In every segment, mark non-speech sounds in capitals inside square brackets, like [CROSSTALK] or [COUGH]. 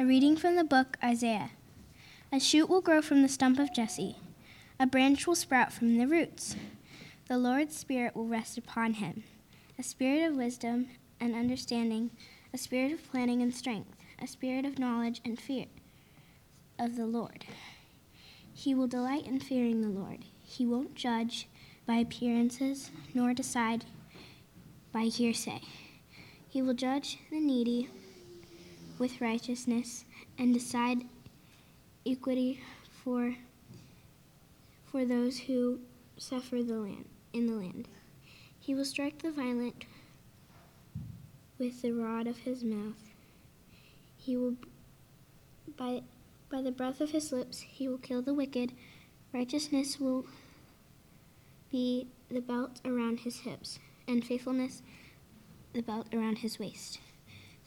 A reading from the book Isaiah. A shoot will grow from the stump of Jesse, a branch will sprout from the roots. The Lord's Spirit will rest upon him a spirit of wisdom and understanding, a spirit of planning and strength, a spirit of knowledge and fear of the Lord. He will delight in fearing the Lord. He won't judge by appearances, nor decide by hearsay. He will judge the needy with righteousness and decide equity for, for those who suffer the land, in the land. He will strike the violent with the rod of his mouth. He will, by, by the breath of his lips, he will kill the wicked. Righteousness will be the belt around his hips, and faithfulness the belt around his waist.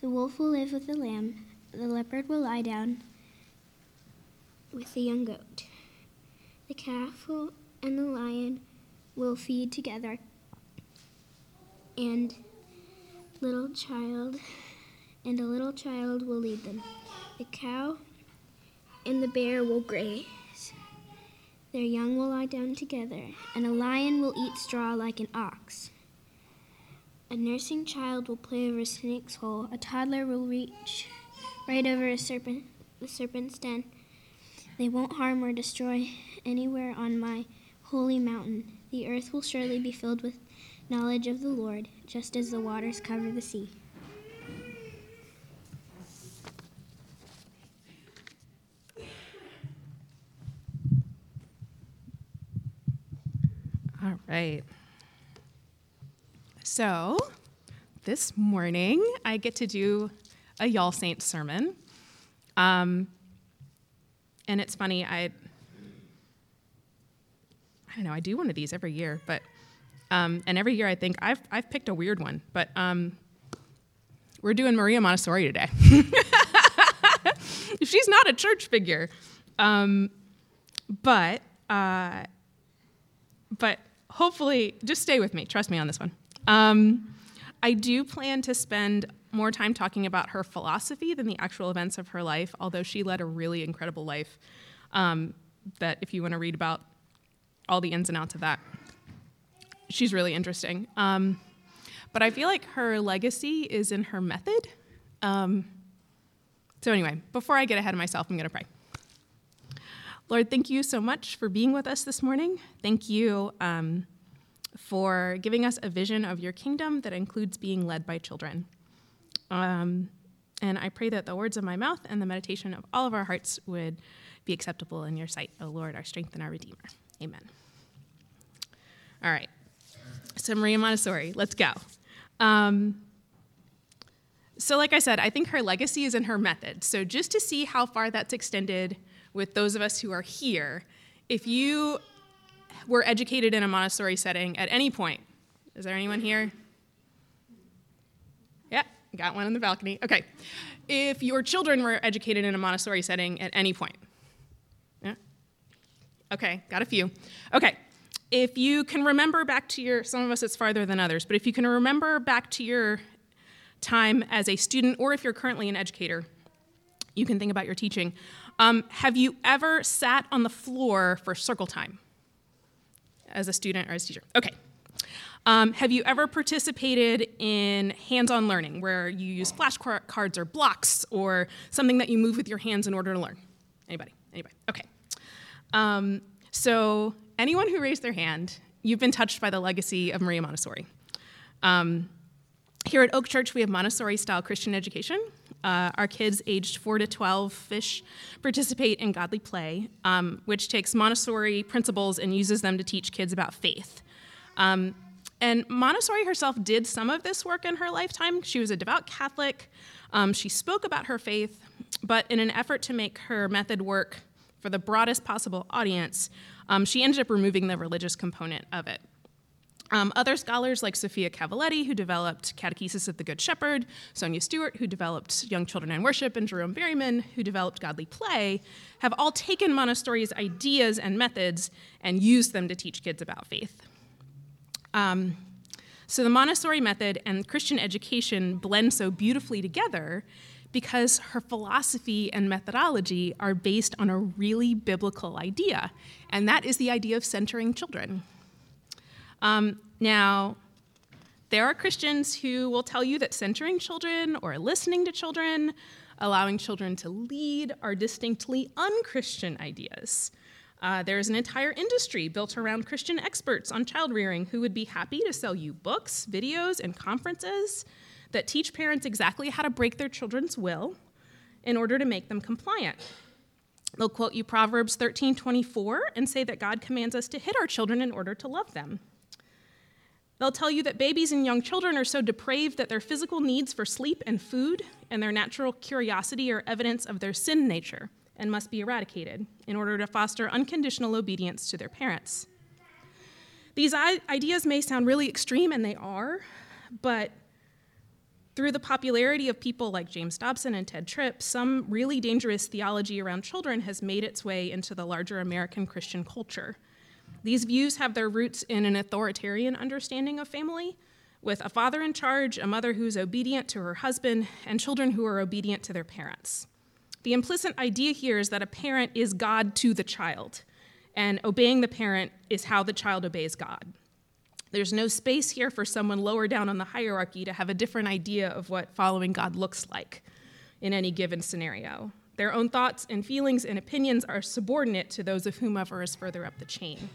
The wolf will live with the lamb, the leopard will lie down with the young goat. The calf will, and the lion will feed together, and little child and a little child will lead them. The cow and the bear will graze. Their young will lie down together, and a lion will eat straw like an ox. A nursing child will play over a snake's hole. A toddler will reach right over a serpent, the serpent's den. They won't harm or destroy anywhere on my holy mountain. The earth will surely be filled with knowledge of the Lord, just as the waters cover the sea. All right. So, this morning I get to do a Y'all Saints sermon. Um, and it's funny, I, I don't know, I do one of these every year, but, um, and every year I think I've, I've picked a weird one, but um, we're doing Maria Montessori today. [LAUGHS] She's not a church figure, um, but, uh, but hopefully, just stay with me. Trust me on this one. Um, I do plan to spend more time talking about her philosophy than the actual events of her life, although she led a really incredible life. Um, that if you want to read about all the ins and outs of that, she's really interesting. Um, but I feel like her legacy is in her method. Um, so, anyway, before I get ahead of myself, I'm going to pray. Lord, thank you so much for being with us this morning. Thank you um, for giving us a vision of your kingdom that includes being led by children. Um, and I pray that the words of my mouth and the meditation of all of our hearts would be acceptable in your sight, O Lord, our strength and our Redeemer. Amen. All right. So, Maria Montessori, let's go. Um, so, like I said, I think her legacy is in her method. So, just to see how far that's extended with those of us who are here, if you were educated in a Montessori setting at any point, is there anyone here? Yeah, got one in the balcony. Okay. If your children were educated in a Montessori setting at any point, yeah? Okay, got a few. Okay. If you can remember back to your, some of us it's farther than others, but if you can remember back to your time as a student, or if you're currently an educator, you can think about your teaching. Um, have you ever sat on the floor for circle time as a student or as a teacher? Okay. Um, have you ever participated in hands on learning where you use flashcards or blocks or something that you move with your hands in order to learn? Anybody? Anybody? Okay. Um, so, anyone who raised their hand, you've been touched by the legacy of Maria Montessori. Um, here at Oak Church, we have Montessori style Christian education. Uh, our kids aged 4 to 12 fish participate in godly play, um, which takes Montessori principles and uses them to teach kids about faith. Um, and Montessori herself did some of this work in her lifetime. She was a devout Catholic. Um, she spoke about her faith, but in an effort to make her method work for the broadest possible audience, um, she ended up removing the religious component of it. Um, other scholars like Sophia Cavalletti, who developed Catechesis of the Good Shepherd, Sonja Stewart, who developed Young Children and Worship, and Jerome Berryman, who developed Godly Play, have all taken Montessori's ideas and methods and used them to teach kids about faith. Um, so the Montessori method and Christian education blend so beautifully together because her philosophy and methodology are based on a really biblical idea, and that is the idea of centering children. Um, now, there are Christians who will tell you that centering children or listening to children, allowing children to lead, are distinctly unchristian ideas. Uh, there's an entire industry built around Christian experts on child rearing who would be happy to sell you books, videos, and conferences that teach parents exactly how to break their children's will in order to make them compliant. They'll quote you Proverbs 13:24 and say that God commands us to hit our children in order to love them. They'll tell you that babies and young children are so depraved that their physical needs for sleep and food and their natural curiosity are evidence of their sin nature and must be eradicated in order to foster unconditional obedience to their parents. These ideas may sound really extreme, and they are, but through the popularity of people like James Dobson and Tedd Tripp, some really dangerous theology around children has made its way into the larger American Christian culture. These views have their roots in an authoritarian understanding of family, with a father in charge, a mother who's obedient to her husband, and children who are obedient to their parents. The implicit idea here is that a parent is God to the child, and obeying the parent is how the child obeys God. There's no space here for someone lower down on the hierarchy to have a different idea of what following God looks like in any given scenario. Their own thoughts and feelings and opinions are subordinate to those of whomever is further up the chain.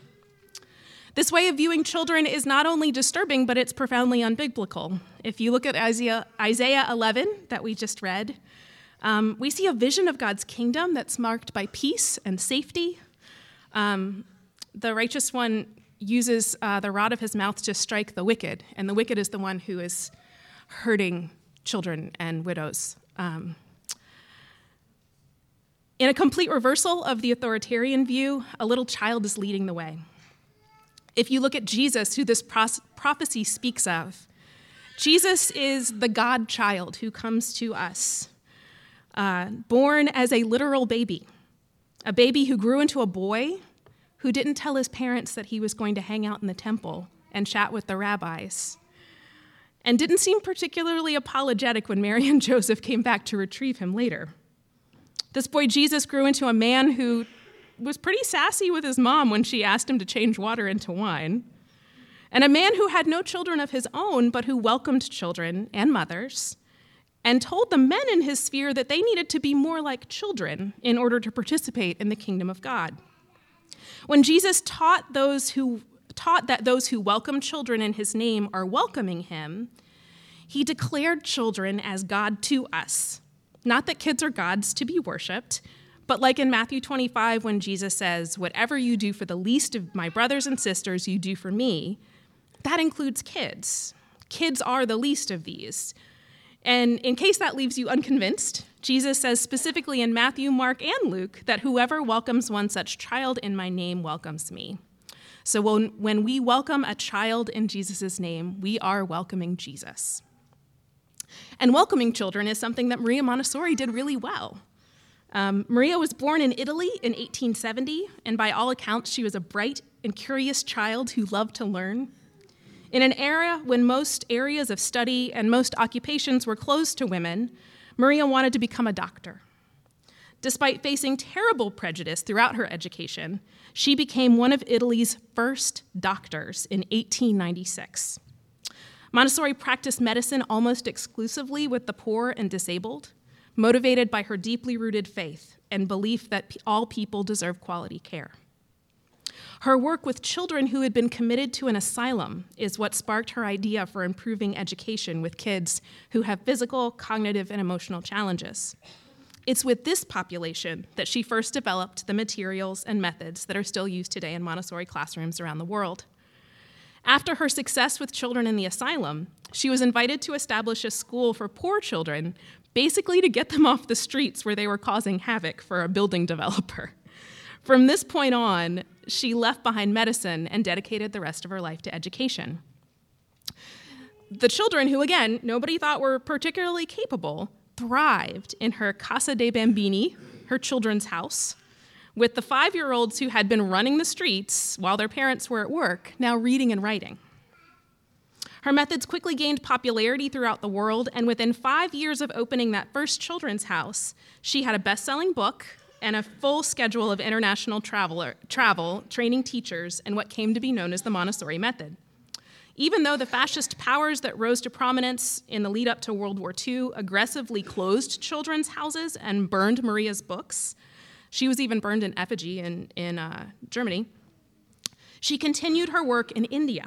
This way of viewing children is not only disturbing, but it's profoundly unbiblical. If you look at Isaiah, Isaiah 11 that we just read, um, we see a vision of God's kingdom that's marked by peace and safety. Um, the righteous one uses uh, the rod of his mouth to strike the wicked, and the wicked is the one who is hurting children and widows. Um, in a complete reversal of the authoritarian view, a little child is leading the way. If you look at Jesus, who this pros- prophecy speaks of, Jesus is the God child who comes to us, uh, born as a literal baby, a baby who grew into a boy who didn't tell his parents that he was going to hang out in the temple and chat with the rabbis, and didn't seem particularly apologetic when Mary and [LAUGHS] Joseph came back to retrieve him later. This boy Jesus grew into a man who was pretty sassy with his mom when she asked him to change water into wine, and a man who had no children of his own, but who welcomed children and mothers and told the men in his sphere that they needed to be more like children in order to participate in the kingdom of God. When Jesus taught those who taught that those who welcome children in his name are welcoming him, he declared children as God to us. Not that kids are gods to be worshiped, but like in Matthew 25, when Jesus says, Whatever you do for the least of my brothers and sisters, you do for me, that includes kids. Kids are the least of these. And in case that leaves you unconvinced, Jesus says specifically in Matthew, Mark, and Luke that whoever welcomes one such child in my name welcomes me. So when, when we welcome a child in Jesus' name, we are welcoming Jesus. And welcoming children is something that Maria Montessori did really well. Um, Maria was born in Italy in 1870, and by all accounts, she was a bright and curious child who loved to learn. In an era when most areas of study and most occupations were closed to women, Maria wanted to become a doctor. Despite facing terrible prejudice throughout her education, she became one of Italy's first doctors in 1896. Montessori practiced medicine almost exclusively with the poor and disabled, motivated by her deeply rooted faith and belief that all people deserve quality care. Her work with children who had been committed to an asylum is what sparked her idea for improving education with kids who have physical, cognitive, and emotional challenges. It's with this population that she first developed the materials and methods that are still used today in Montessori classrooms around the world. After her success with children in the asylum, she was invited to establish a school for poor children, basically to get them [LAUGHS] off the streets where they were causing havoc for a building developer. From this point on, she left behind medicine and dedicated the rest of her life to education. The children, who again nobody thought were particularly capable, thrived in her Casa dei Bambini, her children's house, with the five year olds who had been running the streets while their parents were at work now reading and writing. Her methods quickly gained popularity throughout the world, and within five years of opening that first children's house, she had a best selling book and a full schedule of international traveler, travel, training teachers, and what came to be known as the Montessori method. Even though the fascist powers that rose to prominence in the lead up to World War II aggressively closed children's houses and burned Maria's books, she was even burned in effigy in, in uh, Germany. She continued her work in India,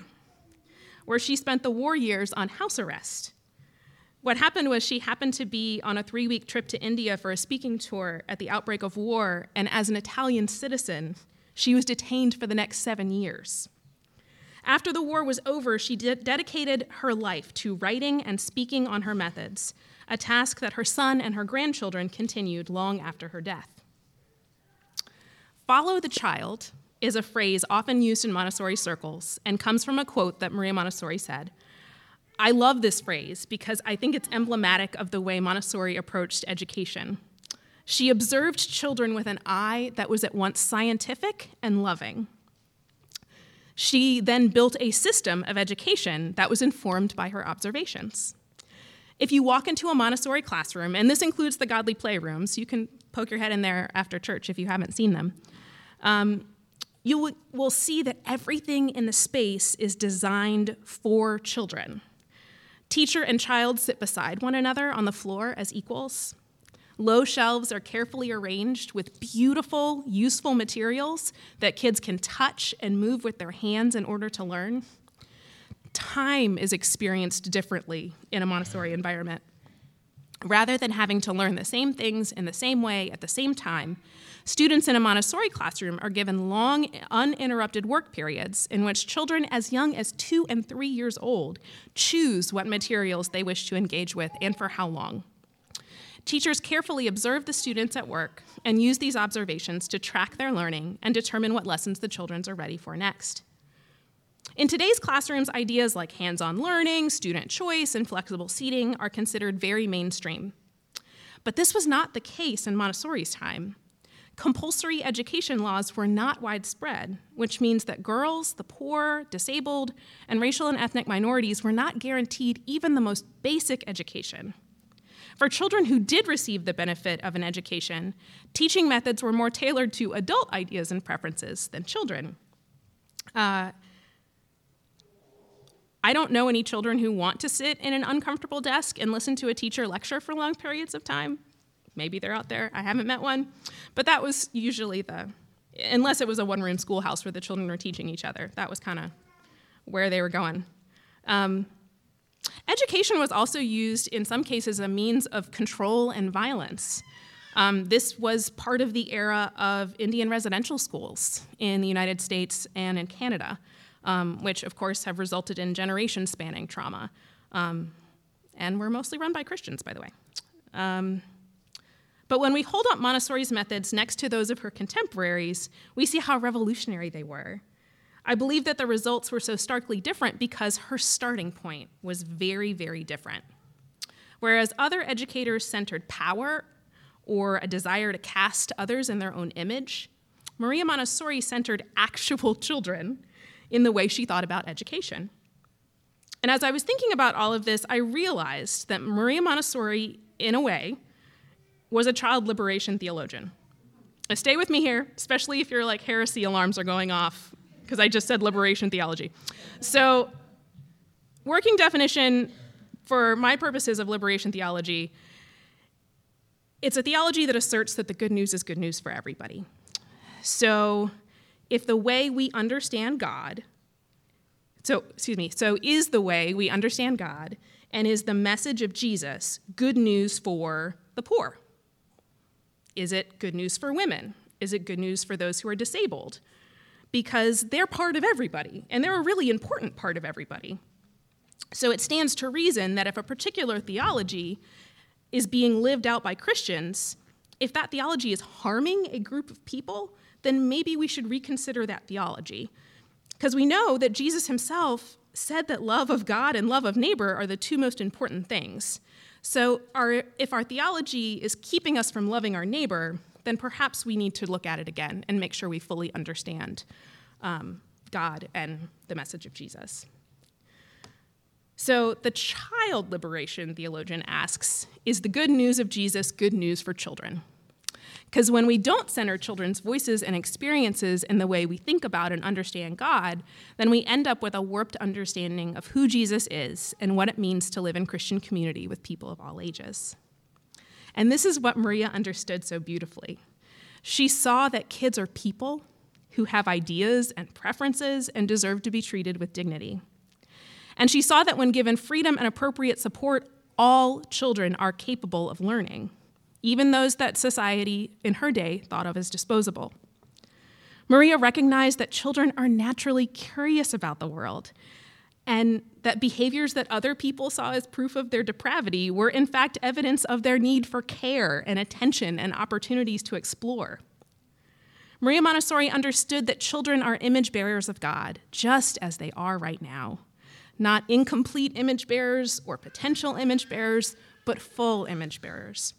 where she spent the war years on house arrest. What happened was she happened to be on a three week trip to India for a speaking tour at the outbreak of war, and as an Italian citizen, she was detained for the next seven years. After the war was over, she de- dedicated her life to writing and speaking on her methods, a task that her son and her grandchildren continued long after her death. Follow the child is a phrase often used in Montessori circles and comes from a quote that Maria Montessori said. I love this phrase because I think it's emblematic of the way Montessori approached education. She observed children with an eye that was at once scientific and loving. She then built a system of education that was informed by her observations. If you walk into a Montessori classroom, and this includes the godly playrooms, you can poke your head in there after church if you haven't seen them, um, you will see that everything in the space is designed for children. Teacher and child sit beside one another on the floor as equals. Low shelves are carefully arranged with beautiful, useful materials that kids can touch and move with their hands in order to learn. Time is experienced differently in a Montessori environment. Rather than having to learn the same things in the same way at the same time, students in a Montessori classroom are given long, uninterrupted work periods in which children as young as two and three years old choose what materials they wish to engage with and for how long. Teachers carefully observe the students at work and use these observations to track their learning and determine what lessons the children are ready for next. In today's classrooms, ideas like hands on learning, student choice, and flexible seating are considered very mainstream. But this was not the case in Montessori's time. Compulsory education laws were not widespread, which means that girls, the poor, disabled, and racial and ethnic minorities were not guaranteed even the most basic education. For children who did receive the benefit of an education, teaching methods were more tailored to adult ideas and preferences than children. Uh, I don't know any children who want to sit in an uncomfortable desk and listen to a teacher lecture for long periods of time. Maybe they're out there. I haven't met one. But that was usually the, unless it was a one room schoolhouse where the children were teaching each other, that was kind of where they were going. Um, Education was also used in some cases as a means of control and violence. Um, this was part of the era of Indian residential schools in the United States and in Canada, um, which of course have resulted in generation spanning trauma. Um, and were mostly run by Christians, by the way. Um, but when we hold up Montessori's methods next to those of her contemporaries, we see how revolutionary they were. I believe that the results were so starkly different because her starting point was very, very different. Whereas other educators centered power or a desire to cast others in their own image, Maria Montessori centered actual [LAUGHS] children in the way she thought about education. And as I was thinking about all of this, I realized that Maria Montessori, in a way, was a child liberation theologian. Now stay with me here, especially if your like heresy alarms are going off because I just said liberation theology. So, working definition for my purposes of liberation theology, it's a theology that asserts that the good news is good news for everybody. So, if the way we understand God, so, excuse me, so is the way we understand God and is the message of Jesus good news for the poor? Is it good news for women? Is it good news for those who are disabled? because they're part of everybody, and they're a really important part of everybody. So it stands to reason that if a particular theology is being lived out by Christians, if that theology is harming a group of people, then maybe we should reconsider that theology. Because we know that Jesus himself said that love of God and love of neighbor are the two most important things. So our, if our theology is keeping us from loving our neighbor, then perhaps we need to look at it again and make sure we fully understand um, God and the message of Jesus. So, the child liberation theologian asks Is the good news of Jesus good news for children? Because when we don't center children's voices and experiences in the way we think about and understand God, then we end up with a warped understanding of who Jesus is and what it means to live in Christian community with people of all ages. And this is what Maria understood so beautifully. She saw that kids are people who have ideas and preferences and deserve to be treated with dignity. And she saw that when given freedom and appropriate support, all children are capable of learning even those that society in her day thought of as disposable. Maria recognized that children are naturally curious about the world and that behaviors that other people saw as proof of their depravity were, in fact, evidence of their need for care and attention and opportunities to explore. Maria Montessori understood that children are image bearers of God, just as they are right now. Not incomplete image bearers or potential image bearers, but full image bearers.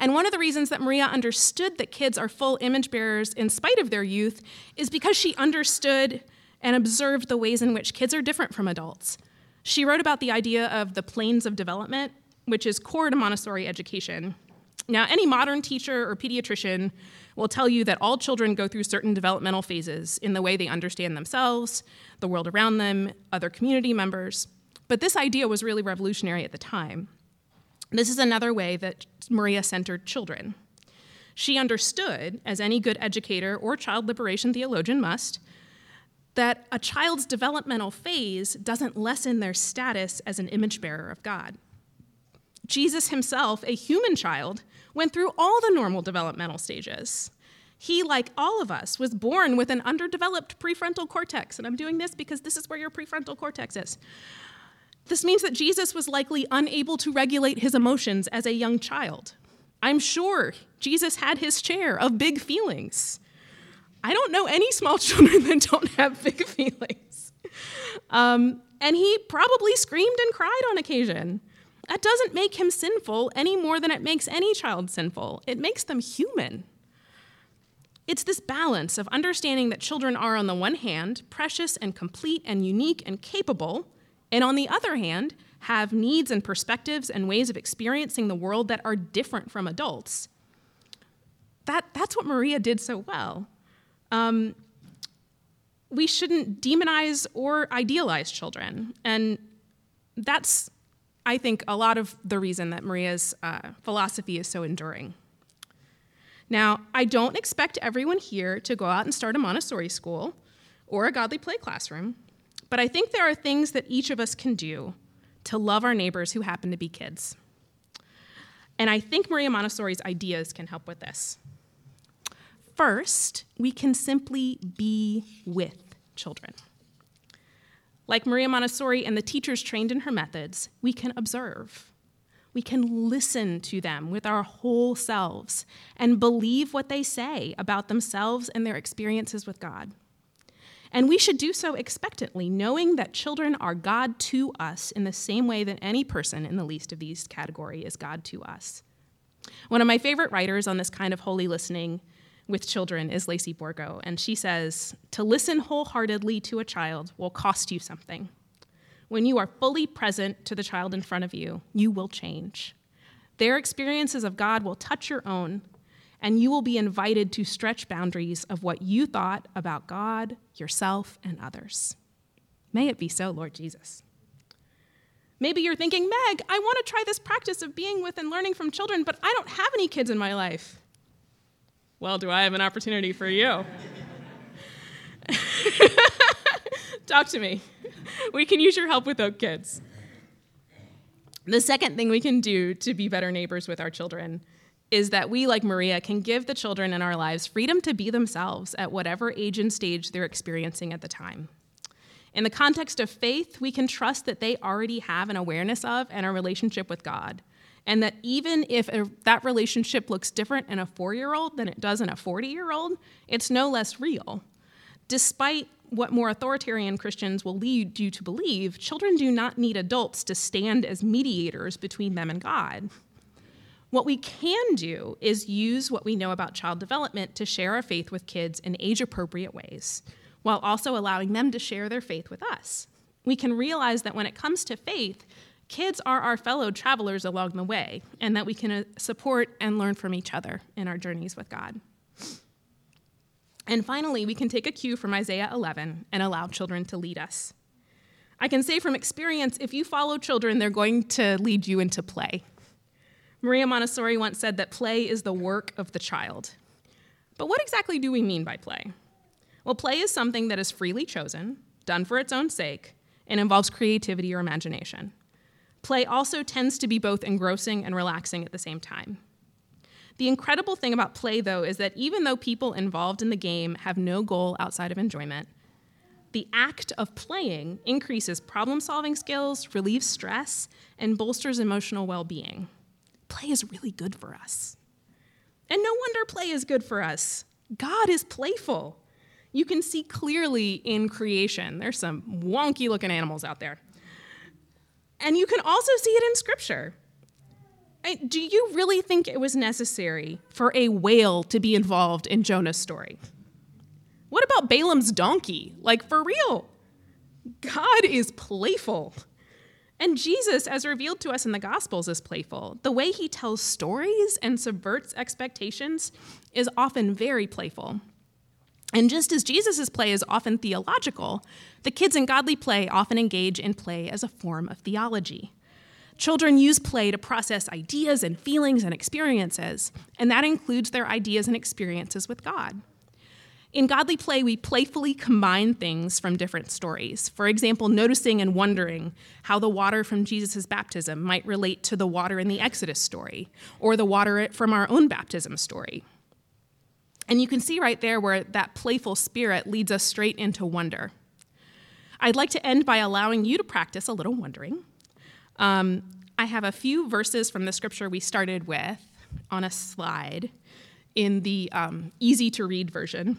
And one of the reasons that Maria understood that kids are full image bearers in spite of their youth is because she understood and observed the ways in which kids are different from adults. She wrote about the idea of the planes of development, which is core to Montessori education. Now, any modern teacher or pediatrician will tell you that all children go through certain developmental phases in the way they understand themselves, the world around them, other community members. But this idea was really revolutionary at the time. This is another way that Maria centered children. She understood, as any good educator or child liberation theologian must, that a child's developmental phase doesn't lessen their status as an image bearer of God. Jesus himself, a human child, went through all the normal developmental stages. He, like all of us, was born with an underdeveloped prefrontal cortex. And I'm doing this because this is where your prefrontal cortex is. This means that Jesus was likely unable to regulate his emotions as a young child. I'm sure Jesus had his share of big feelings. I don't know any small [LAUGHS] children that don't have big feelings. Um, and he probably screamed and cried on occasion. That doesn't make him sinful any more than it makes any child sinful. It makes them human. It's this balance of understanding that children are, on the one hand, precious and complete and unique and capable, and on the other hand, have needs and perspectives and ways of experiencing the world that are different from adults. That, that's what Maria did so well. Um, we shouldn't demonize or idealize children. And that's, I think, a lot of the reason that Maria's uh, philosophy is so enduring. Now, I don't expect everyone here to go out and start a Montessori school or a godly play classroom. But I think there are things that each of us can do to love our neighbors who happen to be kids. And I think Maria Montessori's ideas can help with this. First, we can simply be with children. Like Maria Montessori and the teachers trained in her methods, we can observe. We can listen to them with our whole selves and believe what they say about themselves and their experiences with God. And we should do so expectantly, knowing that children are God to us in the same way that any person in the least of these category is God to us. One of my favorite writers on this kind of holy listening with children is Lacey Borgo, and she says, To listen wholeheartedly to a child will cost you something. When you are fully present to the child in front of you, you will change. Their experiences of God will touch your own, and you will be invited to stretch boundaries of what you thought about God, yourself, and others. May it be so, Lord Jesus. Maybe you're thinking, Meg, I want to try this practice of being with and learning from children, but I don't have any kids in my life. Well, do I have an opportunity for you? [LAUGHS] Talk to me. We can use your help without kids. The second thing we can do to be better neighbors with our children is that we, like Maria, can give the children in our lives freedom to be themselves at whatever age and stage they're experiencing at the time. In the context of faith, we can trust that they already have an awareness of and a relationship with God. And that even if that relationship looks different in a four year old than it does in a 40 year old, it's no less real. Despite what more authoritarian Christians will lead you to believe, children do not need adults to stand as mediators between them and God. What we can do is use what we know about child development to share our faith with kids in age appropriate ways, while also allowing them to share their faith with us. we can realize that when it comes to faith, kids are our fellow travelers along the way, and that we can uh, support and learn from each other in our journeys with God. And finally, we can take a cue from Isaiah 11 and allow children to lead us. I can say from experience if you follow children, they're going to lead you into play. Maria Montessori once said that play is the work of the child. But what exactly do we mean by play? Well, play is something that is freely chosen, done for its own sake, and involves creativity or imagination. Play also tends to be both engrossing and relaxing at the same time. The incredible thing about play, though, is that even though people involved in the game have no goal outside of enjoyment, the act of playing increases problem solving skills, relieves stress, and bolsters emotional well being. Play is really good for us. And no wonder play is good for us. God is playful. You can see clearly in creation. There's some wonky looking animals out there. And you can also see it in Scripture. Do you really think it was necessary for a whale to be involved in Jonah's story? What about Balaam's donkey? Like, for real? God is playful. And Jesus, as revealed to us in the Gospels, is playful. The way he tells stories and subverts expectations is often very playful. And just as Jesus' play is often theological, the kids in godly play often engage in play as a form of theology. Children use play to process ideas and feelings and experiences, and that includes their ideas and experiences with God. In godly play, we playfully combine things from different stories. For example, noticing and wondering how the water from Jesus' baptism might relate to the water in the Exodus story, or the water from our own baptism story. And you can see right there where that playful spirit leads us straight into wonder. I'd like to end by allowing you to practice a little wondering. Um, I have a few verses from the scripture we started with on a slide in the um, easy to read version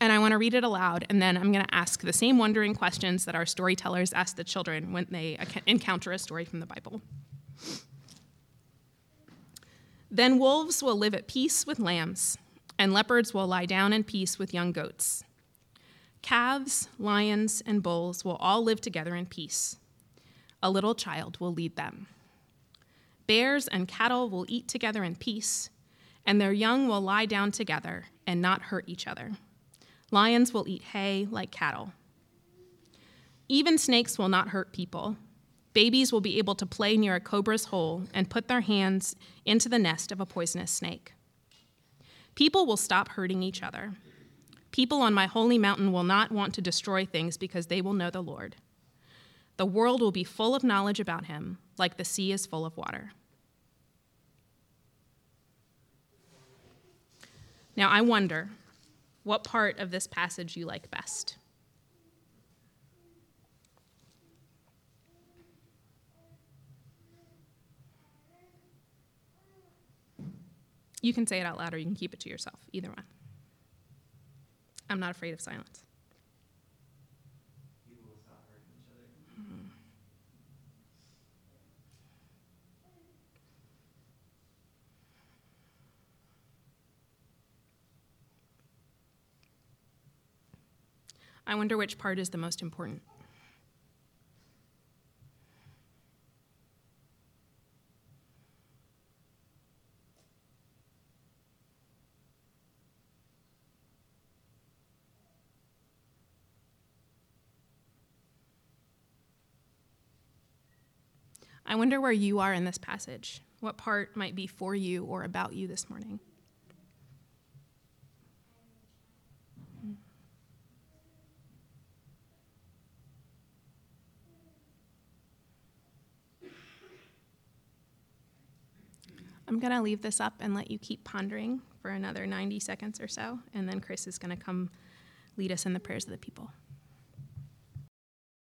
and I want to read it aloud, and then I'm going to ask the same wondering questions that our storytellers ask the children when they encounter a story from the Bible. Then wolves will live at peace with lambs, and leopards will lie down in peace with young goats. Calves, lions, and bulls will all live together in peace. A little child will lead them. Bears and cattle will eat together in peace, and their young will lie down together and not hurt each other. Lions will eat hay like cattle. Even snakes will not hurt people. Babies will be able to play near a cobra's hole and put their hands into the nest of a poisonous snake. People will stop hurting each other. People on my holy mountain will not want to destroy things because they will know the Lord. The world will be full of knowledge about him, like the sea is full of water. Now, I wonder what part of this passage you like best. You can say it out loud or you can keep it to yourself, either one. I'm not afraid of silence. I wonder which part is the most important. I wonder where you are in this passage. What part might be for you or about you this morning? I'm going to leave this up and let you keep pondering for another 90 seconds or so, and then Chris is going to come lead us in the prayers of the people.